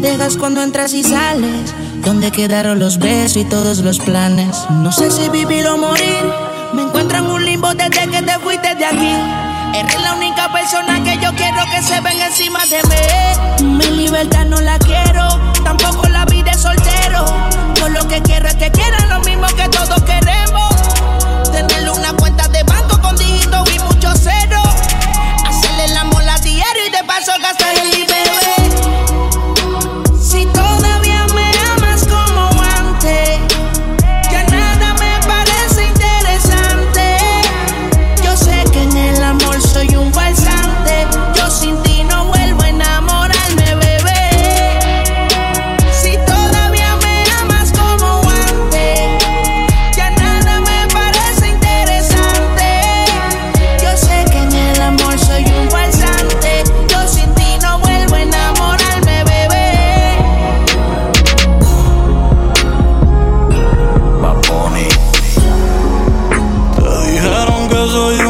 dejas cuando entras y sales? ¿Dónde quedaron los besos y todos los planes? No sé si vivir o morir. Me encuentro en un limbo desde que te fuiste de aquí. Eres la única persona que yo quiero que se venga encima de mí. Mi libertad no la quiero, tampoco la vida de soltero. Yo lo que quiero es que quieran lo mismo que todos queremos. yo soy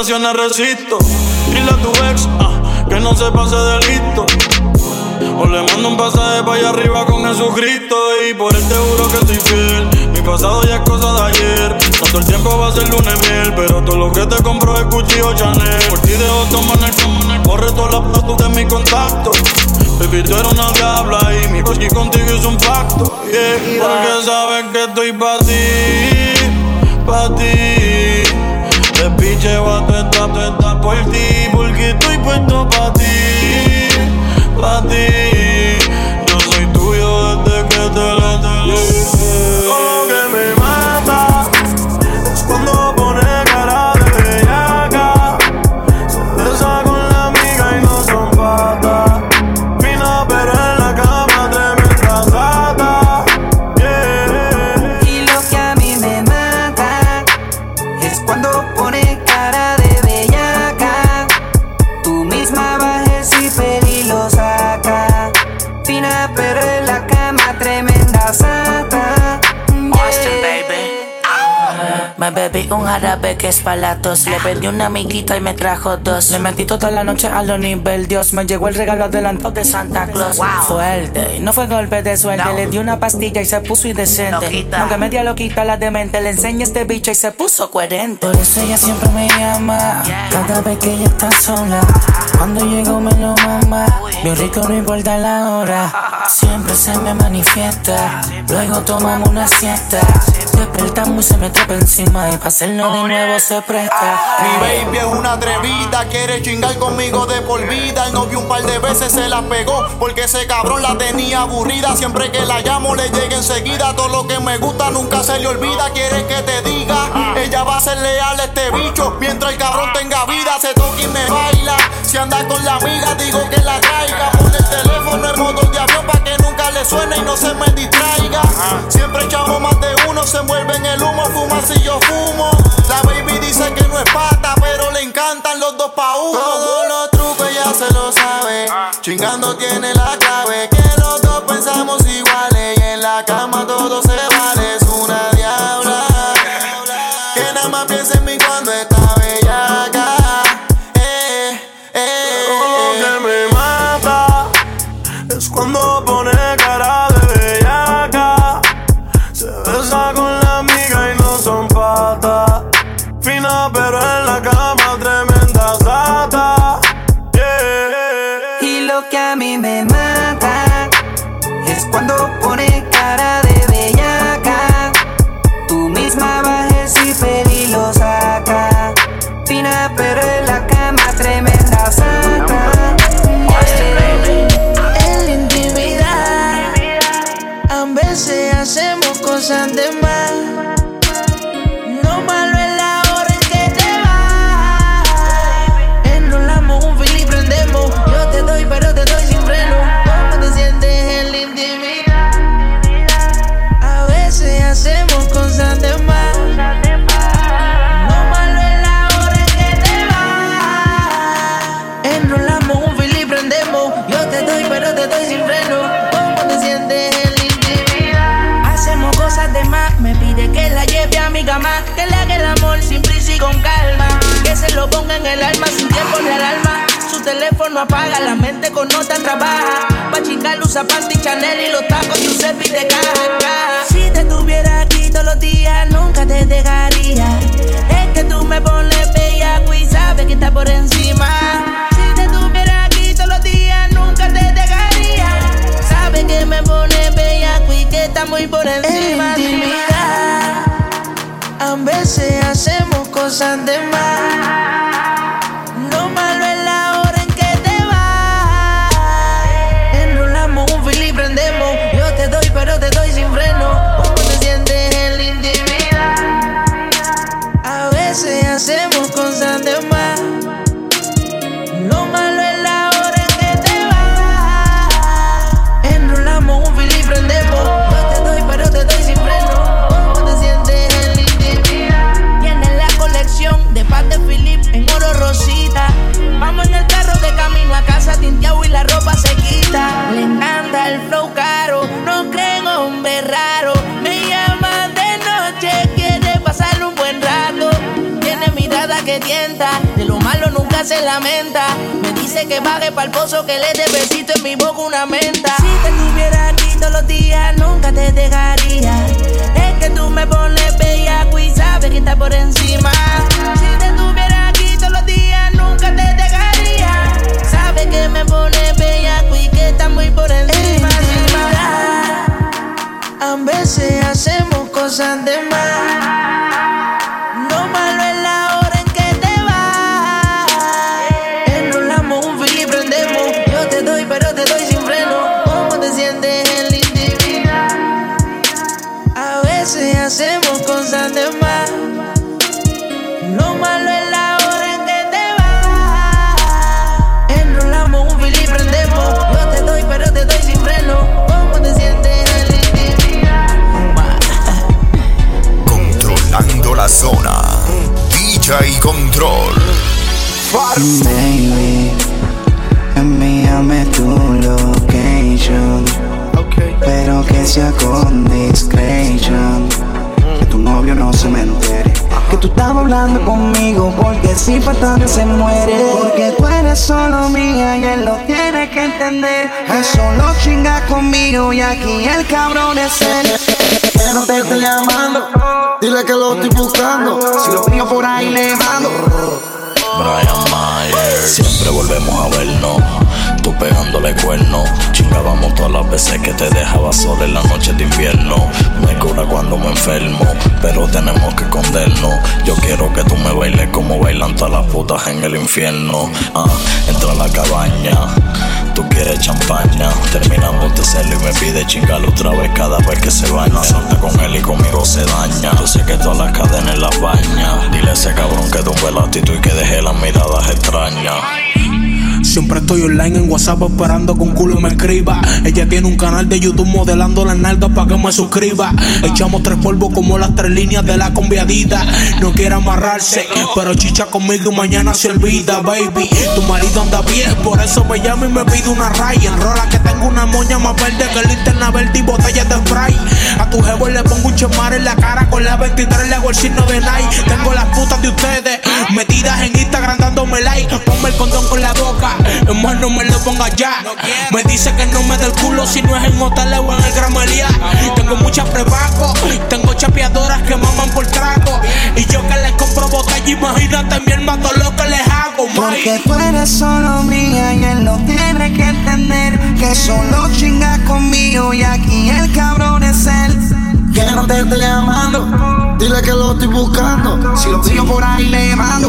tentaciones resisto. Dile a tu ex ah, que no se pase de listo. O le mando un pasaje para allá arriba con Jesucristo. Y por él te juro que estoy fiel. Mi pasado ya es cosa de ayer. Todo el tiempo va a ser lunes miel. Pero todo lo que te compro es cuchillo Chanel. Por ti dejo tomar el Borre todas las fotos de mi contacto. Baby, tú eres una diabla y mi coche contigo es un pacto. Porque sabes que estoy pa' ti, pa' ti. Te picheo a tu etapa, por ti, porque estoy puesto pa' ti pa' ti. My baby, que es palatos. Le pedí una amiguita y me trajo dos. Le metí toda la noche a lo nivel Dios. Me llegó el regalo adelantado de Santa Claus. Fuerte, no fue golpe de suerte. Le di una pastilla y se puso indecente. Aunque media loquita la demente, le enseñé este bicho y se puso coherente. Por eso ella siempre me llama. Cada vez que ella está sola. Cuando llego me lo mama. Bien rico, no importa la hora. Siempre se me manifiesta. Luego tomamos una siesta. Despertamos y se me trepa pa' encima y pa' hacerlo de nuevo Mi baby es una atrevida, quiere chingar conmigo de por vida. El novio un par de veces se la pegó porque ese cabrón la tenía aburrida. Siempre que la llamo le llega enseguida. Todo lo que me gusta nunca se le olvida. Quiere que te diga, ella va a ser leal a este bicho. Mientras el cabrón tenga vida, se toca y me baila. Si anda con la amiga, digo que la traiga. Pon el teléfono en modo de avión para que nunca le suene y no se me distraiga. Siempre echamos más de uno, se envuelve en el humo, fuma si yo fumo. Baby dice que no es pata, pero le encantan los dos pa' uno. Todos los trucos ella se lo sabe. Chingando tiene la clave. Me pide que la lleve a mi cama. Que le haga el amor sin prisa y con calma. Que se lo ponga en el alma sin tiempo ni alarma. Su teléfono apaga, la mente con nota trabaja. Pa' chingar usa panty Chanel y los tacos Giuseppe de caja. Si te tuviera aquí todos los días, nunca te dejaría. Es que tú me pones bellaco y sabes que está por encima. Si te tuviera aquí todos los días, nunca te dejaría. Sabes que me pones bellaco que está muy por encima. En intimidad, a veces hacemos cosas de más. Baje pa'l pozo, que le dé besito en mi boca una menta. Si te tuviera aquí todos los días, nunca te dejaría. Es que tú me pones bellaco y sabes que está por encima. Si te tuviera aquí todos los días, nunca te dejaría. Sabes que me pones bellaco y que está muy por encima. A veces hacemos cosas de más. Baby, envíame tu location. Pero que sea con discretion. Que tu novio no se me entere. Que tú estabas hablando conmigo porque si faltando se muere. Porque tú eres solo mía y él lo tiene que entender. Que solo chinga conmigo y aquí el cabrón es él. Que no te estoy llamando, dile que lo estoy buscando. Si lo pillo por ahí le mando. Brian Mayer. Siempre volvemos a vernos. Tú pegándole cuerno. Chingábamos todas las veces que te dejaba sola en la noche de invierno. Me cura cuando me enfermo, pero tenemos que escondernos. Yo quiero que tú me bailes como bailan todas las putas en el infierno. Ah, entra a la cabaña. Tú quieres champaña, terminamos de hacerlo y me pide chingar otra vez cada vez que se baña. Salta con él y conmigo se daña. Yo sé que todas las cadenas las baña. Dile a ese cabrón que tumbe la actitud y que deje las miradas extrañas. Siempre estoy online en WhatsApp esperando que un culo me escriba. Ella tiene un canal de YouTube modelando las nalgas para que me suscriba. Echamos tres polvos como las tres líneas de la conviadita. No quiere amarrarse, pero chicha conmigo y mañana se olvida, baby. Tu marido anda bien, por eso me llama y me pide una raya. Enrola que tengo una moña más verde que linterna verde y botellas de spray. A tu jevo le pongo un chemar en la cara con la 23 le hago el signo de Nike. Tengo las putas de ustedes metidas en Instagram dándome like. Ponme el condón con la boca. Hermano, no me lo ponga ya. Me dice que no me dé el culo si no es en hotel o en el Gramelia. Tengo muchas prebaco, tengo chapeadoras que maman por trago. Y yo que les compro botella, imagínate mi hermano lo que les hago, Porque tú eres solo mía y él no tiene que entender que solo chinga Que llamando, dile que lo estoy buscando. Si lo pillo por ahí le mando.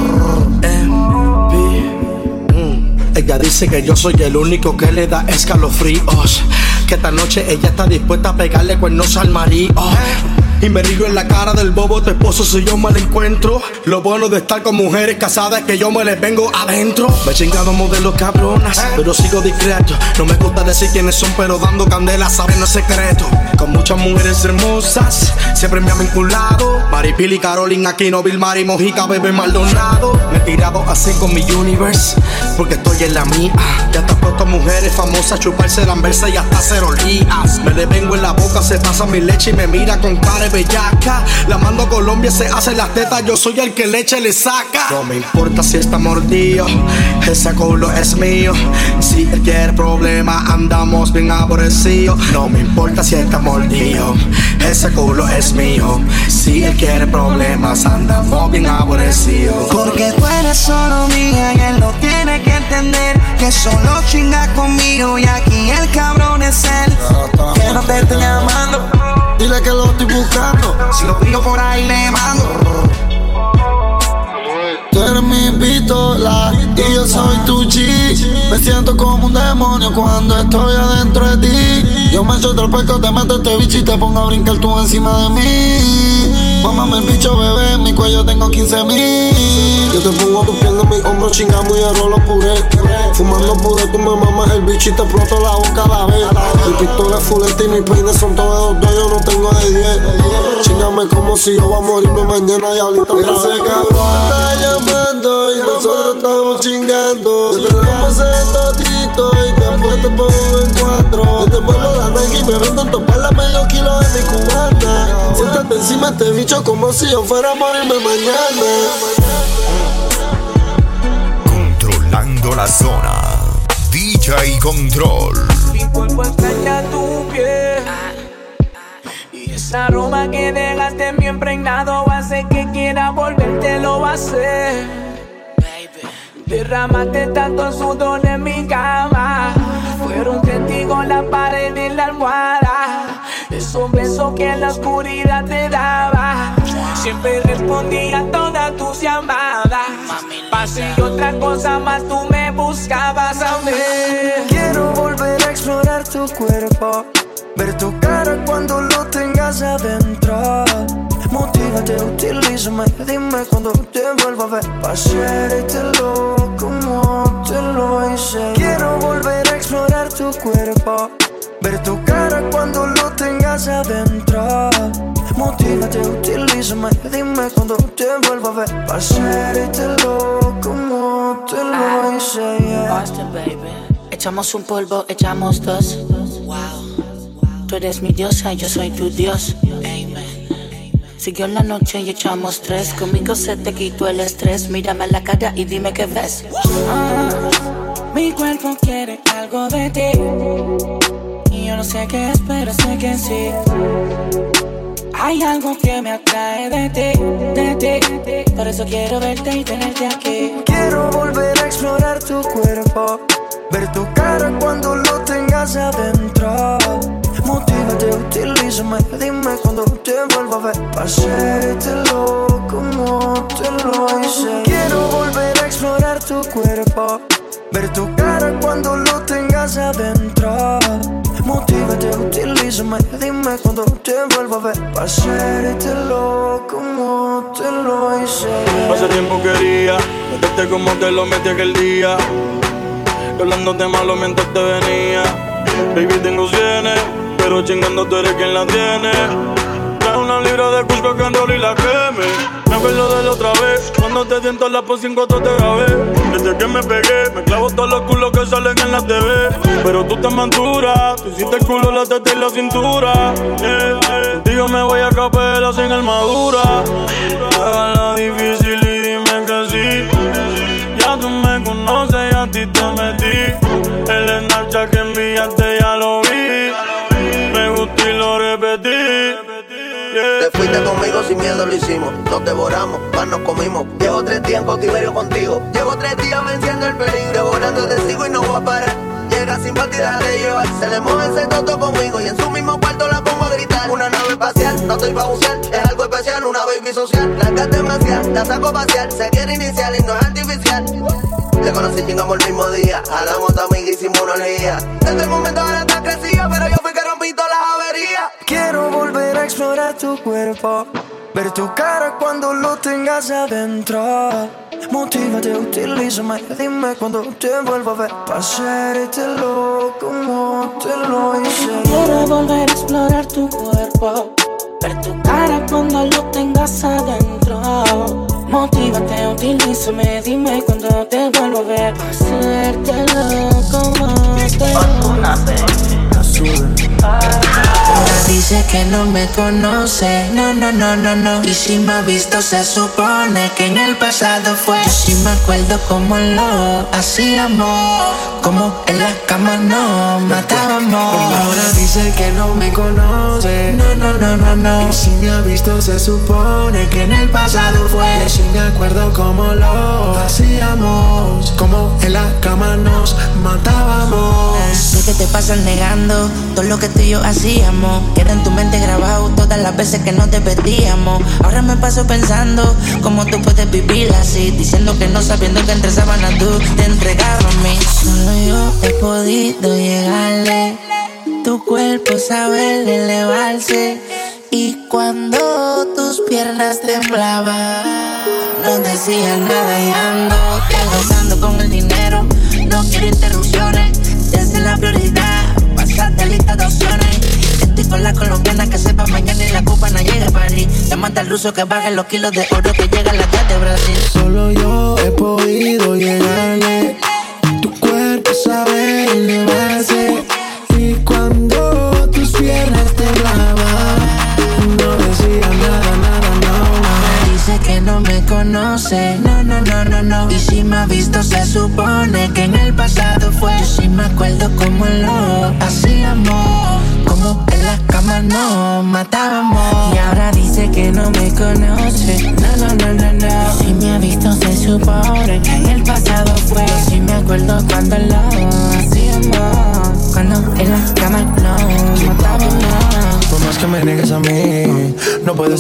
Ella dice que yo soy el único que le da escalofríos. Que esta noche ella está dispuesta a pegarle cuernos al marido. Y me río en la cara del bobo tu esposo si yo me la encuentro. Lo bueno de estar con mujeres casadas es que yo me les vengo adentro. Me he chingado modelos cabronas, pero sigo discreto. No me gusta decir quiénes son, pero dando candela saben los secretos. Con muchas mujeres hermosas, siempre me han vinculado. Maripili, Carolina, Aquino, Vilmar y Mojica, Bebé Maldonado. Me he tirado así con mi universe, porque estoy en la mía. Ya te puesto mujeres famosas, chuparse la anversa y hasta hacer olías. Me le vengo en la boca, se pasa mi leche y me mira con cara bellaca. La mando a Colombia, se hace las tetas, yo soy el que leche le saca. No me importa si está mordido, ese culo es mío. Si él quiere problema, andamos bien aborrecidos. No me importa si está mordido, ese culo es mío. Si él quiere problemas, andamos bien aborrecidos. Porque tú eres solo mía y él no tiene que entender que solo chinga conmigo y aquí el cabrón es él. Que no te estoy llamando, Dile que lo estoy buscando. si lo pillo por ahí le mando. Tú eres mi pistola y yo soy tu G. Me siento como un demonio cuando estoy adentro de ti. Yo me echo otro peco, te meto este bicho y te pongo a brincar tú encima de mí. Mámame el bicho, bebé, en mi cuello tengo 15 mil. Yo te pongo tu piel en mi hombro, chingamos y arroz los puré. Fumando puré, tú me mamas el bicho y te exploto la boca a la vez. Mi pistola es full y mis peines son todos de dos, yo no tengo de 10. Chingame como si yo voy a morirme mañana y ahorita otra vez. está llamando y nosotros estamos chingando. Yo te todito y después te pongo en cuatro. Yo te pongo la Nike y me vendo en topar la medio kilo de mi cubana. Encima de este bicho como si yo fuera a morirme mañana. Controlando la zona. DJ Control. Mi cuerpo extraña tu piel. Y esa aroma que dejaste en mi impregnado hace que quiera volverte lo va a hacer. Derramaste tanto sudor en mi cama. Fueron testigos la pared y la almohada. Esos besos que en la oscuridad te daba. Siempre respondía a todas tus llamadas. Pase y otra cosa más, tú me buscabas a ver. Quiero volver a explorar tu cuerpo. Ver tu cara cuando lo tengas adentro. Motívate, utilízame. Dime cuando te vuelvo a ver. Pa' hacértelo como te lo hice. Quiero volver a explorar tu cuerpo. Ver tu cara cuando lo tengas adentro. Motívate, utilízame. Dime cuando te vuelvo a ver. Pa' hacértelo como te lo hice. yeah. Austin, baby. Echamos un polvo, echamos dos. Wow. Tú eres mi diosa, yo soy tu dios. Amen. Siguió la noche y echamos tres. Conmigo se te quitó el estrés. Mírame a la cara y dime qué ves. Ah, mi cuerpo quiere algo de ti. No sé qué es, pero sé que sí. Hay algo que me atrae de ti, de ti. Por eso quiero verte y tenerte aquí. Quiero volver a explorar tu cuerpo. Ver tu cara cuando lo tengas adentro. Motívate, utilízame, dime cuando te vuelva a ver. Pa' loco como te lo hice. Quiero volver a explorar tu cuerpo. Ver tu cara cuando lo tengas adentro. Motívate, utilízame, dime cuando te vuelva a ver. Pa' loco como te lo hice. Hace tiempo quería meterte como te lo metí aquel día. Hablándote malo mientras te venía. Baby, tengo cienes, pero chingando tú eres quien la tiene. Trae una libra de Cusco que y la queme. Me acuerdo de la otra vez, cuando te siento la por cinco te grabé. Desde que me pegué, me clavo todos los culos que salen en la TV. Pero tú te manturas, tú hiciste el culo, la teta y la cintura. Digo, me voy a capela sin armadura. Hágala difícil Te fuiste conmigo sin miedo lo hicimos. Nos devoramos, más nos comimos. Llevo tres días en cautiverio contigo. Llevo tres días venciendo el peligro. Devorando te sigo y no voy a parar. Llega sin partida de llevar. Se le mueve ese toto conmigo. Y en su mismo cuarto la pongo a gritar. Una nave espacial, no estoy pa' bucear. Es algo especial, una baby social. La es demasiado, la saco pasear. Se quiere iniciar y no es artificial. Te conocí chingamos el mismo día. Hablamos amiga y hicimos una Desde el momento ahora estás crecido, pero yo fui que rompí todas las averías. Quiero explorar tu cuerpo. Ver tu cara cuando lo tengas adentro. Motívate, utilízame, dime cuando te vuelvo a ver. Pa' hacerte loco como te lo hice. Quiero volver a explorar tu cuerpo. Que no me conoce, no, no, no, no, no. Y si me ha visto, se supone que en el pasado fue. Yo sí me acuerdo como lo hacíamos, como en las camas no matábamos. Ahora dice que no me conoce, no, no, no, no, no. Y si me ha visto, se supone que en el pasado fue. Yo sí me acuerdo como lo hacíamos, como en las camas nos matábamos. Que te pasan negando todo lo que tú y yo hacíamos. Queda en tu mente grabado todas las veces que no te pedíamos. Ahora me paso pensando cómo tú puedes vivir así. Diciendo que no sabiendo que entre sábanas tú te entregabas a mí. Solo yo he podido llegarle. Tu cuerpo sabe elevarse. Y cuando tus piernas temblaban, no decía nada y ando gozando con el dinero. No quiero interrupciones, prioridad lista de opciones. Estoy con la colombiana que sepa mañana y la cubana llega a París. manda al ruso que baje los kilos de oro que llega a la de Brasil. Solo yo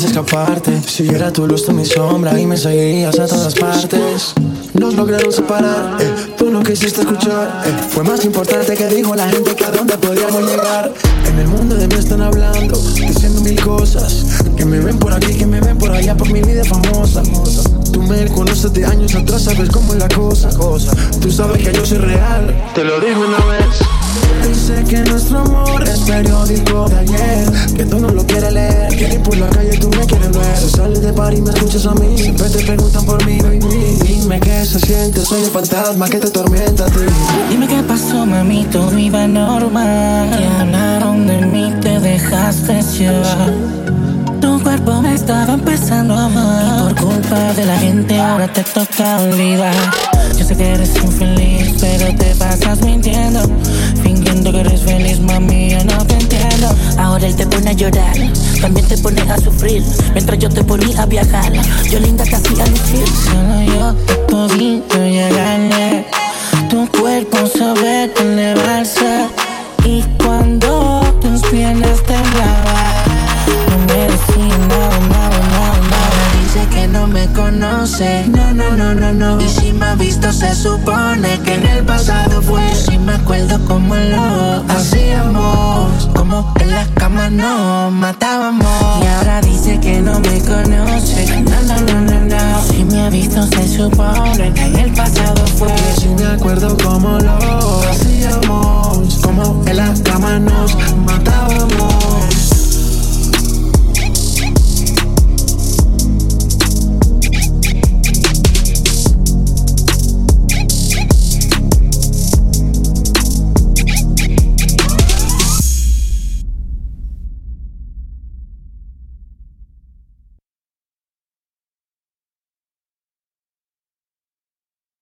escaparte. Si era tu luz, tu mi sombra y me seguías a todas partes. Nos lograron separar, eh, tú no quisiste escuchar. Eh, fue más importante que dijo la gente que a dónde podíamos llegar. En el mundo de mí están hablando, diciendo mil cosas. Que me ven por aquí, que me ven por allá, por mi vida famosa. Tú me conoces de años atrás, sabes cómo es la cosa. Tú sabes que yo soy real, te lo digo una vez. Dice que nuestro amor es periódico de ayer Que tú no lo quieres leer Que por la calle tú me quieres ver. Si sales de par y me escuchas a mí Siempre te preguntan por mí, Dime qué se siente Soy el fantasma que te tormenta a ti. Dime qué pasó, mami Todo iba normal. Que hablaron de mí Te dejaste llevar. Tu cuerpo me estaba empezando a amar culpa de la gente ahora te toca olvidar Yo sé que eres infeliz pero te pasas mintiendo Fingiendo que eres feliz, mami, yo no te entiendo Ahora él te pone a llorar, también te pones a sufrir. Mientras yo te ponía a viajar, yo linda te hacía lucir. Solo yo te podía llegarle. Tu cuerpo sabe elevarse. Y cuando tus piernas temblaban, no merecía nada, nada, no me conoce. No, no, no, no, no. Y si me ha visto, se supone que en el pasado fue. Si me acuerdo como lo hacíamos. Como en las camas nos matábamos. Y ahora dice que no me conoce. No, no, no, no, no. Si me ha visto, se supone que en el pasado fue. Si me acuerdo como lo hacíamos, como en la cama nos matábamos.